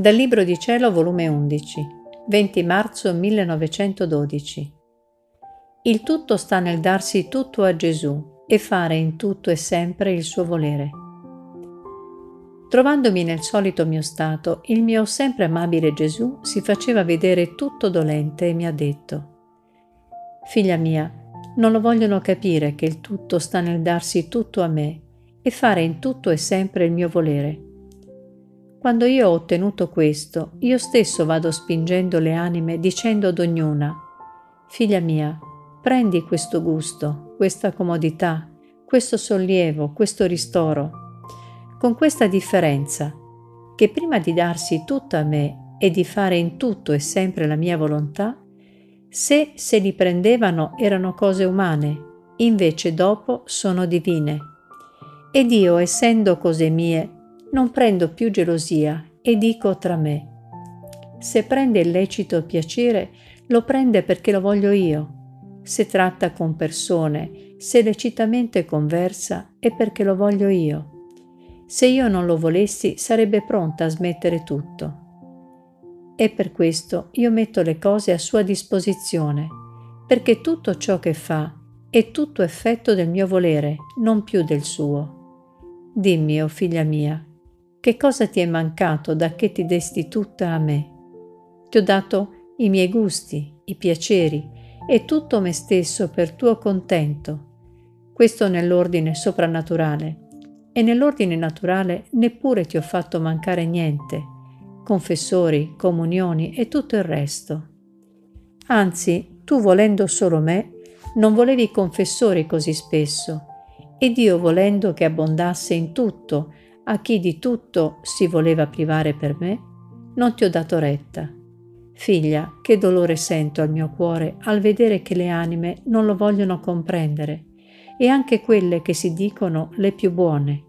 Dal Libro di Cielo, volume 11, 20 marzo 1912. Il tutto sta nel darsi tutto a Gesù e fare in tutto e sempre il suo volere. Trovandomi nel solito mio stato, il mio sempre amabile Gesù si faceva vedere tutto dolente e mi ha detto, Figlia mia, non lo vogliono capire che il tutto sta nel darsi tutto a me e fare in tutto e sempre il mio volere quando io ho ottenuto questo, io stesso vado spingendo le anime dicendo ad ognuna, Figlia mia, prendi questo gusto, questa comodità, questo sollievo, questo ristoro, con questa differenza, che prima di darsi tutto a me e di fare in tutto e sempre la mia volontà, se se li prendevano erano cose umane, invece dopo sono divine. Ed io, essendo cose mie, non prendo più gelosia e dico tra me, se prende il lecito piacere, lo prende perché lo voglio io. Se tratta con persone, se lecitamente conversa, è perché lo voglio io. Se io non lo volessi, sarebbe pronta a smettere tutto. E per questo io metto le cose a sua disposizione, perché tutto ciò che fa è tutto effetto del mio volere, non più del suo. Dimmi, o oh figlia mia, che cosa ti è mancato da che ti desti tutta a me? Ti ho dato i miei gusti, i piaceri e tutto me stesso per tuo contento. Questo nell'ordine soprannaturale. E nell'ordine naturale neppure ti ho fatto mancare niente, confessori, comunioni e tutto il resto. Anzi, tu volendo solo me, non volevi confessori così spesso, ed io volendo che abbondasse in tutto, a chi di tutto si voleva privare per me, non ti ho dato retta. Figlia, che dolore sento al mio cuore al vedere che le anime non lo vogliono comprendere, e anche quelle che si dicono le più buone,